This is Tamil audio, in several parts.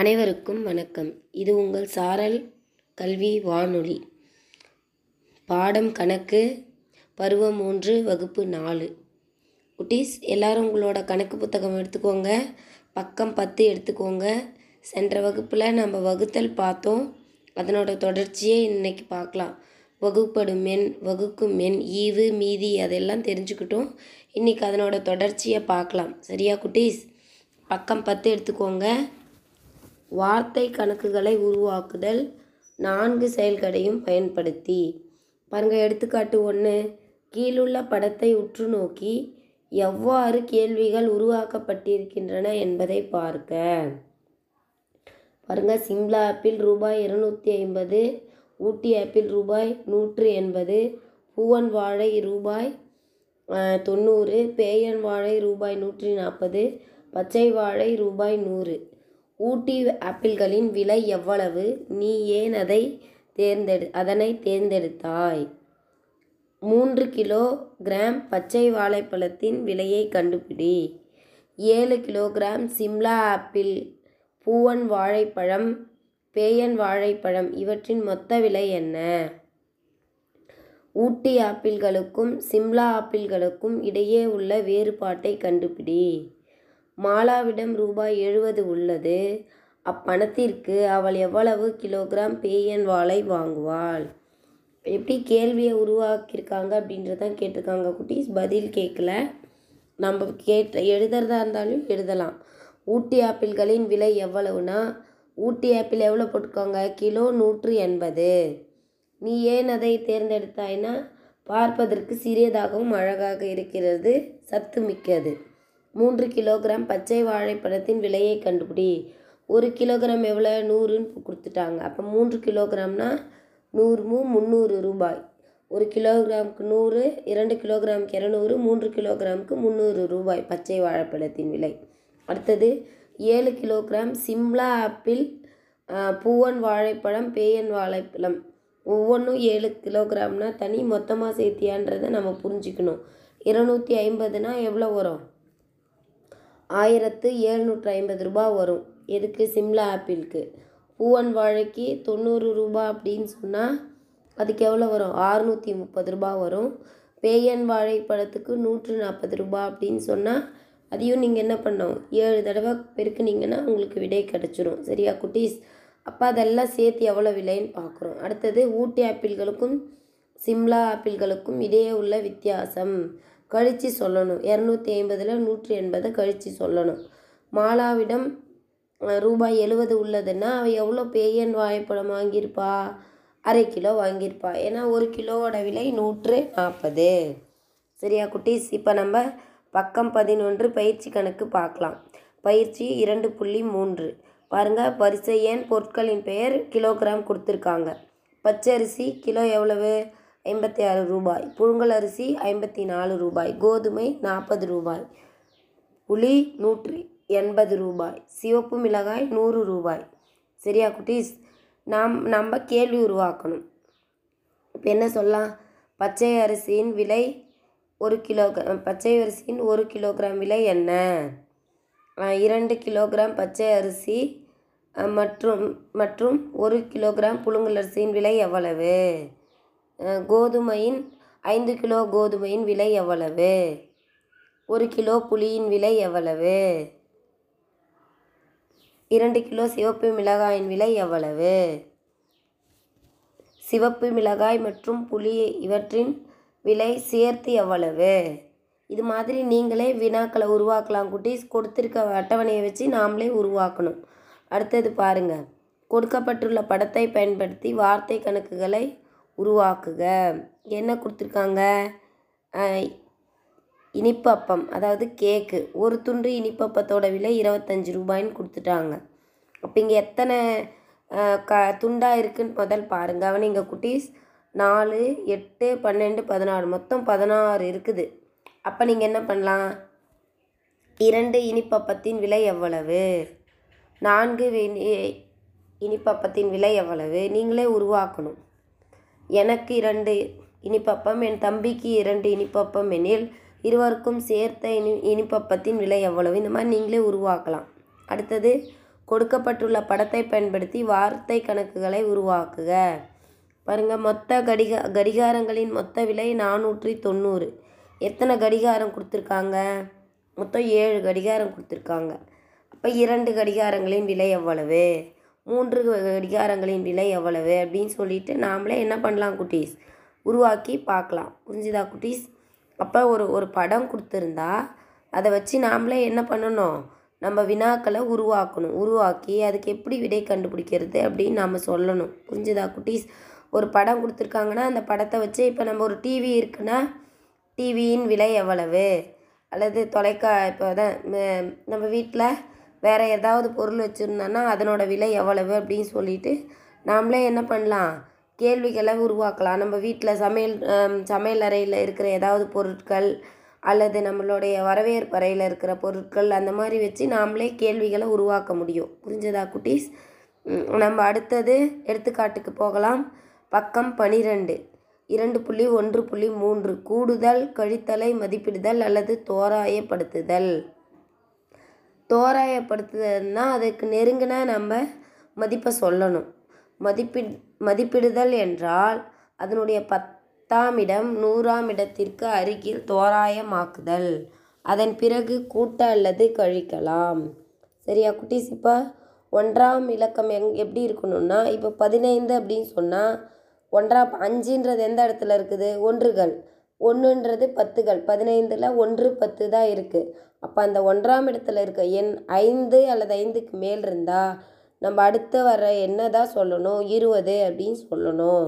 அனைவருக்கும் வணக்கம். இது உங்கள் சாரல் கல்வி வானொலி. பாடம் கணக்கு பருவம் மூன்று வகுப்பு நாலு. குட்டீஸ் எல்லாரும் உங்களோட கணக்கு புத்தகம் எடுத்துக்கோங்க. பக்கம் பத்து எடுத்துக்கோங்க. சென்ற வகுப்பில் நம்ம வகுத்தல் பார்த்தோம். அதனோட தொடர்ச்சியை இன்னைக்கு பார்க்கலாம். வகுப்படும் எண் வகுக்கும் எண் ஈவு மீதி அதெல்லாம் தெரிஞ்சுக்கிட்டோம். இன்றைக்கி அதனோட தொடர்ச்சியை பார்க்கலாம். சரியா குட்டீஸ்? பக்கம் பத்து எடுத்துக்கோங்க. வார்த்தை கணக்குகளை உருவாக்குதல் நான்கு செயல்களையும் பயன்படுத்தி. பாருங்க எடுத்துக்காட்டு ஒன்று கீழுள்ள படத்தை உற்று நோக்கி எவ்வாறு கேள்விகள் உருவாக்கப்பட்டிருக்கின்றன என்பதை பார்க்க. பாருங்க சிம்லா ஆப்பிள் ரூபாய் இருநூற்றி ஐம்பது ஊட்டி ஆப்பிள் ரூபாய் நூற்று எண்பது பூவன் வாழை ரூபாய் தொண்ணூறு பேயன் வாழை ரூபாய் நூற்றி நாற்பது பச்சை வாழை ரூபாய் நூறு. ஊட்டி ஆப்பிள்களின் விலை எவ்வளவு? நீ ஏன் அதை தேர்ந்தெடு அதனை தேர்ந்தெடுத்தாய்? மூன்று கிலோ கிராம் பச்சை வாழைப்பழத்தின் விலையை கண்டுபிடி. ஏழு கிலோகிராம் சிம்லா ஆப்பிள் பூவன் வாழைப்பழம் பேயன் வாழைப்பழம் இவற்றின் மொத்த விலை என்ன? ஊட்டி ஆப்பிள்களுக்கும் சிம்லா ஆப்பிள்களுக்கும் இடையே உள்ள வேறுபாட்டை கண்டுபிடி. மாலாவிடம் ரூபாய் எழுபது உள்ளது. அப்பணத்திற்கு அவள் எவ்வளவு கிலோகிராம் பேயன் வாழை வாங்குவாள்? எப்படி கேள்வியை உருவாக்கியிருக்காங்க அப்படின்றதான் கேட்டிருக்காங்க. குட்டீஸ் பதில் கேட்கல. நம்ம கேட்ட எழுதுறதா இருந்தாலும் எழுதலாம். ஊட்டி ஆப்பிள்களின் விலை எவ்வளவுனா ஊட்டி ஆப்பிள் எவ்வளோ போட்டுக்கோங்க கிலோ நூற்று எண்பது. நீ ஏன் அதை தேர்ந்தெடுத்தாய்னா பார்ப்பதற்கு சிறியதாகவும் அழகாக இருக்கிறது சத்து மிக்கது மூன்று கிலோகிராம் பச்சை வாழைப்பழத்தின் விலையை கண்டுபிடி. ஒரு கிலோகிராம் எவ்வளோ நூறுன்னு கொடுத்துட்டாங்க. அப்போ மூன்று கிலோகிராம்னா நூறு மூ முந்நூறு ரூபாய். ஒரு கிலோகிராமுக்கு நூறு இரண்டு கிலோகிராமுக்கு இரநூறு மூன்று கிலோகிராமுக்கு முந்நூறு ரூபாய் பச்சை வாழைப்பழத்தின் விலை. அடுத்தது ஏழு கிலோகிராம் சிம்லா ஆப்பிள் பூவன் வாழைப்பழம் பேயன் வாழைப்பழம். ஒவ்வொன்றும் ஏழு கிலோகிராம்னா தனி மொத்தமாக சேர்த்தியான்றதை நம்ம புரிஞ்சுக்கணும். இருநூற்றி ஐம்பதுனா எவ்வளோ வரும்? ஆயிரத்து எழுநூற்று ஐம்பது ரூபாய் வரும். எதுக்கு? சிம்லா ஆப்பிளுக்கு. பூவன் வாழைக்கு தொண்ணூறு ரூபாய் அப்படின்னு சொன்னால் அதுக்கு எவ்வளோ வரும்? ஆறுநூற்றி முப்பது ரூபா வரும். பேயன் வாழைப்பழத்துக்கு நூற்று நாற்பது ரூபா அப்படின்னு சொன்னால் அதையும் நீங்கள் என்ன பண்ணோம் ஏழு தடவை பெருக்குனீங்கன்னா உங்களுக்கு விடை கிடச்சிரும். சரியா குட்டீஸ்? அப்போ அதெல்லாம் சேர்த்து எவ்வளோ விலைன்னு பார்க்குறோம். அடுத்தது ஊட்டி ஆப்பிள்களுக்கும் சிம்லா ஆப்பிள்களுக்கும் இடையே உள்ள வித்தியாசம். கழித்து சொல்லணும். இரநூத்தி ஐம்பதில் நூற்றி எண்பதை கழித்து சொல்லணும். மாலாவிடம் ரூபாய் எழுபது உள்ளதுன்னா அவள் எவ்வளோ பேயன் வாழைப்பழம் வாங்கியிருப்பா? அரை கிலோ வாங்கியிருப்பா. ஏன்னா ஒரு கிலோவோட விலை நூற்று நாற்பது. சரியா குட்டீஸ்? இப்போ நம்ம பக்கம் பதினொன்று பயிற்சி கணக்கு பார்க்கலாம். பயிற்சி இரண்டு புள்ளி மூன்று. பாருங்கள் வரிசை எண் பொருட்களின் பெயர் கிலோகிராம் கொடுத்துருக்காங்க. பச்சரிசி கிலோ எவ்வளவு? ஐம்பத்தி ஆறு ரூபாய். புழுங்கல் அரிசி ஐம்பத்தி நாலு ரூபாய். கோதுமை நாற்பது ரூபாய். புளி நூற்றி எண்பது ரூபாய். சிவப்பு மிளகாய் நூறு ரூபாய். சரியா குட்டீஸ்? நாம் நம்ம கேள்வி உருவாக்கணும். இப்போ என்ன சொல்லலாம்? பச்சை அரிசியின் விலை ஒரு கிலோ பச்சை அரிசியின் ஒரு கிலோகிராம் விலை என்ன? இரண்டு கிலோகிராம் பச்சை அரிசி மற்றும் மற்றும் ஒரு கிலோகிராம் புழுங்கல் அரிசியின் விலை எவ்வளவு? கோதுமையின் ஐந்து கிலோ கோதுமையின் விலை எவ்வளவு? ஒரு கிலோ புளியின் விலை எவ்வளவு? இரண்டு கிலோ சிவப்பு மிளகாயின் விலை எவ்வளவு? சிவப்பு மிளகாய் மற்றும் புளி இவற்றின் விலை சேர்த்து எவ்வளவு? இது மாதிரி நீங்களே வினாக்களை உருவாக்கலாம் குட்டீஸ். கொடுத்துருக்க அட்டவணையை வச்சு நாமளே உருவாக்கணும். அடுத்தது பாருங்கள் கொடுக்கப்பட்டுள்ள படத்தை பயன்படுத்தி வார்த்தை கணக்குகளை உருவாக்குக. என்ன கொடுத்துருக்காங்க? இனிப்பப்பம் அதாவது கேக்கு. ஒரு துண்டு இனிப்பப்பத்தோட விலை இருபத்தஞ்சி ரூபாய்ன்னு கொடுத்துட்டாங்க. அப்போ இங்கே எத்தனை க துண்டாக இருக்குன்னு முதல் பாருங்கள் கவனிங்க குட்டீஸ். நாலு எட்டு பன்னெண்டு பதினாறு. மொத்தம் பதினாறு இருக்குது. அப்போ நீங்கள் என்ன பண்ணலாம்? இரண்டு இனிப்பப்பத்தின் விலை எவ்வளவு? நான்கு இனிப்பப்பத்தின் விலை எவ்வளவு? நீங்களே உருவாக்கணும். எனக்கு இரண்டு இனிப்பப்பம் என் தம்பிக்கு இரண்டு இனிப்பப்பம் எனில் இருவருக்கும் சேர்த்த இனி இனிப்பப்பத்தின் விலை எவ்வளவு? இந்த மாதிரி நீங்களே உருவாக்கலாம். அடுத்தது கொடுக்கப்பட்டுள்ள படத்தை பயன்படுத்தி வார்த்தை கணக்குகளை உருவாக்குக. பாருங்கள் மொத்த கடிகா கடிகாரங்களின் மொத்த விலை நானூற்றி தொண்ணூறு. எத்தனை கடிகாரம் கொடுத்துருக்காங்க? மொத்தம் ஏழு கடிகாரம் கொடுத்துருக்காங்க. அப்போ இரண்டு கடிகாரங்களின் விலை எவ்வளவு? மூன்று கடிகாரங்களின் விலை எவ்வளவு? அப்படின்னு சொல்லிட்டு நாமளே என்ன பண்ணலாம் குட்டீஸ்? உருவாக்கி பார்க்கலாம். புரிஞ்சுதா குட்டீஸ்? அப்போ ஒரு ஒரு படம் கொடுத்துருந்தா அதை வச்சு நாமளே என்ன பண்ணணும்? நம்ம வினாக்களை உருவாக்கணும். உருவாக்கி அதுக்கு எப்படி விடை கண்டுபிடிக்கிறது அப்படின்னு நாம் சொல்லணும். புரிஞ்சுதா குட்டீஸ்? ஒரு படம் கொடுத்துருக்காங்கன்னா அந்த படத்தை வச்சு இப்போ நம்ம ஒரு டிவி இருக்குன்னா டிவியின் விலை எவ்வளவு? அல்லது தொலைக்கா இப்போ தான் நம்ம வீட்டில் வேறு ஏதாவது பொருள் வச்சுருந்தோன்னா அதனோட விலை எவ்வளவு அப்படின்னு சொல்லிட்டு நாமளே என்ன பண்ணலாம்? கேள்விகளை உருவாக்கலாம். நம்ம வீட்டில் சமையல் சமையல் அறையில் இருக்கிற ஏதாவது பொருட்கள் அல்லது நம்மளுடைய வரவேற்பு அறையில் இருக்கிற பொருட்கள் அந்த மாதிரி வச்சு நாமளே கேள்விகளை உருவாக்க முடியும். புரிஞ்சதா குட்டீஸ்? நம்ம அடுத்தது எடுத்துக்காட்டுக்கு போகலாம். பக்கம் பனிரெண்டு. இரண்டு புள்ளி ஒன்று புள்ளி மூன்று கூடுதல் கழித்தலை மதிப்பிடுதல் அல்லது தோராயப்படுத்துதல். தோராயப்படுத்துதல்னா அதுக்கு நெருங்கின நம்ம மதிப்பை சொல்லணும். மதிப்பி மதிப்பிடுதல் என்றால் அதனுடைய பத்தாம் இடம் நூறாம் இடத்திற்கு அருகில் தோராயமாக்குதல். அதன் பிறகு கூட்ட அல்லது கழிக்கலாம். சரியா குட்டீஸ்? இப்போ ஒன்றாம் இலக்கம் எங் எப்படி இருக்கணும்னா இப்போ பதினைந்து அப்படின்னு சொன்னால் ஒன்றாம் அஞ்சுன்றது எந்த இடத்துல இருக்குது? ஒன்றுகள். ஒன்றுன்றது பத்துகள். பதினைந்தில் ஒன்று பத்து தான் இருக்குது அப்போ அந்த ஒன்றாம் இடத்துல இருக்க எண் ஐந்து அல்லது ஐந்துக்கு மேல் இருந்தால் நம்ம அடுத்து வர என்ன தான் சொல்லணும்? இருபது அப்படின்னு சொல்லணும்.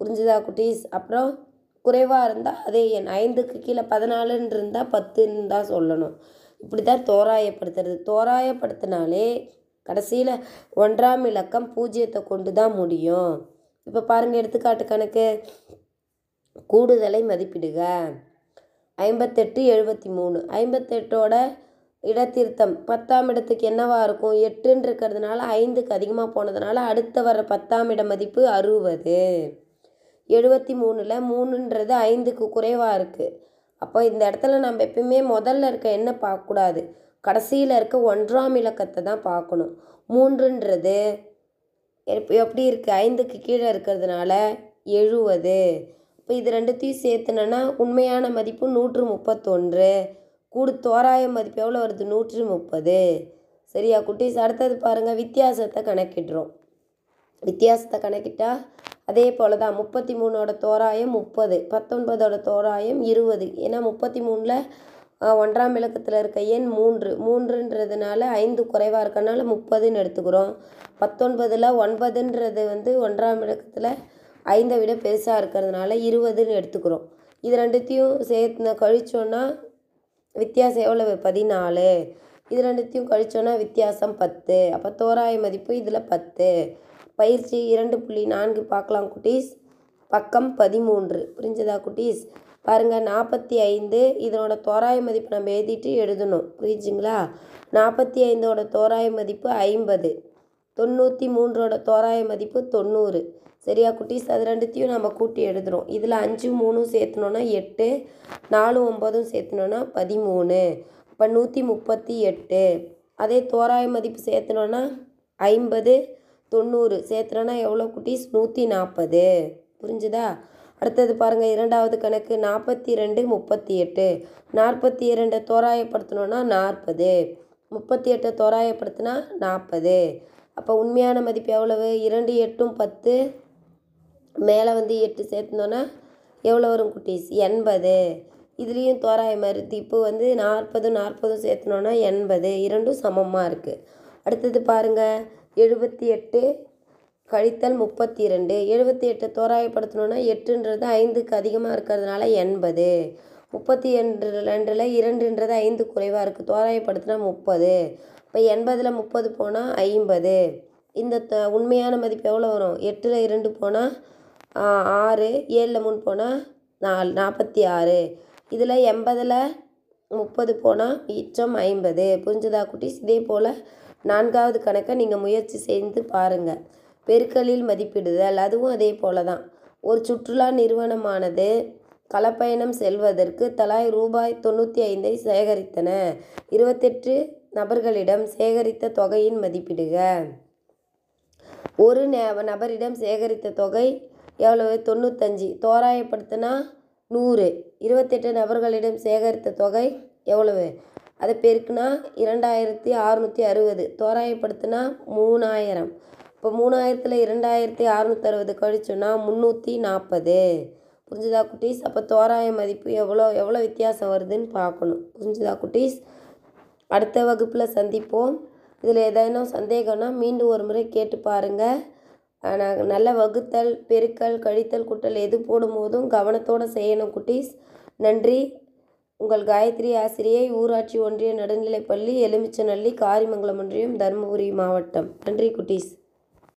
புரிஞ்சுதா குட்டீஸ்? அப்புறம் குறைவாக இருந்தால் அதே எண் ஐந்துக்கு கீழே பதினாலுன்னு இருந்தால் பத்துன்னு தான் சொல்லணும். இப்படி தான் தோராயப்படுத்துறது. தோராயப்படுத்தினாலே கடைசியில் ஒன்றாம் இலக்கம் பூஜ்ஜியத்தை கொண்டு தான் முடியும். இப்போ பாருங்கள் எடுத்துக்காட்டு கணக்கு. கூடுதலை மதிப்பிடுக. ஐம்பத்தெட்டு எழுபத்தி மூணு ஐம்பத்தெட்டோட இடத்திருத்தம். பத்தாம் இடத்துக்கு என்னவா இருக்கும்? எட்டுன்னு இருக்கிறதுனால ஐந்துக்கு அதிகமாக போனதுனால அடுத்த வர பத்தாம் இட மதிப்பு அறுபது. எழுபத்தி மூணில் மூணுன்றது ஐந்துக்கு குறைவாக இருக்குது அப்போ இந்த இடத்துல நம்ம எப்பயுமே முதல்ல இருக்க என்ன பார்க்கக்கூடாது? கடைசியில் இருக்க ஒன்றாம் இலக்கத்தை தான் பார்க்கணும். மூன்றுன்றது எப்- எப்படி இருக்குது ஐந்துக்கு கீழே இருக்கிறதுனால எழுபது இப்போ இது ரெண்டுத்தையும் சேர்த்துனோன்னா உண்மையான மதிப்பு நூற்று முப்பத்தொன்று கூடு தோராய மதிப்பு எவ்வளோ வருது? நூற்று முப்பது சரியா குட்டீஸ்? அடுத்தது பாருங்கள் வித்தியாசத்தை கணக்கிடுறோம். வித்தியாசத்தை கணக்கிட்டால் அதே போல் தான் முப்பத்தி மூணோட தோராயம் முப்பது பத்தொன்பதோட தோராயம் இருபது. ஏன்னா முப்பத்தி மூணில் ஒன்றாம் இலக்கத்தில் இருக்க எண் மூன்று. மூன்றுன்றதுனால ஐந்து குறைவாக இருக்கனால முப்பதுன்னு எடுத்துக்கிறோம். பத்தொன்பதில் ஒன்பதுன்றது வந்து ஒன்றாம் இலக்கத்தில் ஐந்தை விட பெருசாக இருக்கிறதுனால இருபதுன்னு எடுத்துக்கிறோம். இது ரெண்டுத்தையும் சேர்த்து கழிச்சோன்னா வித்தியாசம் எவ்வளவு? பதினாலு. இது ரெண்டுத்தையும் கழிச்சோன்னா வித்தியாசம் பத்து. அப்போ தோராய மதிப்பு இதில் பத்து. பயிற்சி இரண்டு புள்ளி நான்கு பார்க்கலாம் குட்டீஸ். பக்கம் பதிமூன்று. புரிஞ்சதா குட்டீஸ்? பாருங்கள் நாற்பத்தி ஐந்து இதனோட தோராய மதிப்பு நம்ம எழுதிட்டு எழுதணும். புரிஞ்சுங்களா? நாற்பத்தி ஐந்தோட தோராய மதிப்பு ஐம்பது. தொண்ணூற்றி மூன்றோட தோராய மதிப்பு தொண்ணூறு. சரியா குட்டீஸ் அது ரெண்டுத்தையும் நம்ம கூட்டி எழுதுறோம் இதில் அஞ்சு மூணும் சேர்த்துனோன்னா எட்டு நாலு ஒம்பதும் சேர்த்துனோன்னா பதிமூணு. அப்போ நூற்றி முப்பத்தி எட்டு. அதே தோராய மதிப்பு சேர்த்துனோன்னா ஐம்பது தொண்ணூறு. சேர்த்துனோன்னா எவ்வளோ குட்டீஸ்? நூற்றி நாற்பது புரிஞ்சுதா? அடுத்தது பாருங்கள் இரண்டாவது கணக்கு நாற்பத்தி ரெண்டு முப்பத்தி எட்டு நாற்பத்தி இரண்டை தோராயப்படுத்தினோன்னா நாற்பது. முப்பத்தி எட்டை தோராயப்படுத்தினா நாற்பது. அப்போ உண்மையான மதிப்பு எவ்வளவு? இரண்டு எட்டும் பத்து. மேலே வந்து எட்டு சேர்த்துனோன்னா எவ்வளோ வரும் குட்டீஸ்? எண்பது. இதுலேயும் தோராய இப்போ வந்து நாற்பது நாற்பதும் சேர்த்துனோன்னா எண்பது. இரண்டும் சமமாக இருக்குது அடுத்தது பாருங்கள் எழுபத்தி எட்டு கழித்தல் முப்பத்தி ரெண்டு எழுபத்தி எட்டு தோராயப்படுத்தணுன்னா எட்டுன்றது ஐந்துக்கு அதிகமாக இருக்கிறதுனால எண்பது. முப்பத்தி ரெண்டு ரெண்டில் இரண்டுன்றது ஐந்து குறைவாக இருக்குது தோராயப்படுத்தினா முப்பது. இப்போ எண்பதில் முப்பது போனால் ஐம்பது. இந்த த உண்மையான மதிப்பு எவ்வளோ வரும்? எட்டில் இரண்டு போனால் ஆறு ஏழில் மூணு போனால் நாலு நாற்பத்தி ஆறு. இதில் எண்பதில் முப்பது போனால் மிச்சம் ஐம்பது. புரிஞ்சுதா குட்டீஸ்? இதே போல் நான்காவது கணக்கை நீங்கள் முயற்சி செய்து பாருங்கள் பெருக்கலில் மதிப்பிடுதல் அதுவும் அதே போல தான் ஒரு சுற்றுலா நிறுவனமானது களப்பயணம் செல்வதற்கு தலாய் ரூபாய் தொண்ணூற்றி ஐந்தை சேகரித்தன. இருபத்தெட்டு நபர்களிடம் சேகரித்த தொகையின் மதிப்பிடுக. ஒரு ந- நபரிடம் சேகரித்த தொகை எவ்வளவு? தொண்ணூத்தஞ்சு. தோராயப்படுத்தினா நூறு. இருபத்தெட்டு நபர்களிடம் சேகரித்த தொகை எவ்வளவு? அதை பெருக்குனா இரண்டாயிரத்தி அறுநூற்றி அறுபது. தோராயப்படுத்தினா மூணாயிரம். இப்போ மூணாயிரத்தில் இரண்டாயிரத்தி அறுநூற்றி அறுபது கழிச்சோன்னா முந்நூற்றி நாற்பது. புரிஞ்சுதா குட்டீஸ்? அப்போ தோராய மதிப்பு எவ்வளோ எவ்வளோ வித்தியாசம் வருதுன்னு பார்க்கணும். புரிஞ்சுதா குட்டீஸ்? அடுத்த வகுப்பில் சந்திப்போம். இதில் ஏதேனும் சந்தேகம்னா மீண்டும் ஒரு முறை கேட்டு பாருங்கள் ஆனால் நல்ல வகுத்தல் பெருக்கல் கழித்தல் கூட்டல் எது போடும்போதும் கவனத்தோடு செய்யணும் குட்டீஸ். நன்றி. உங்கள் காயத்ரி ஆசிரியை ஊராட்சி ஒன்றிய நடுநிலைப்பள்ளி எலுமிச்சநல்லி காரிமங்கலம் ஒன்றியம் தருமபுரி மாவட்டம். நன்றி குட்டீஸ்.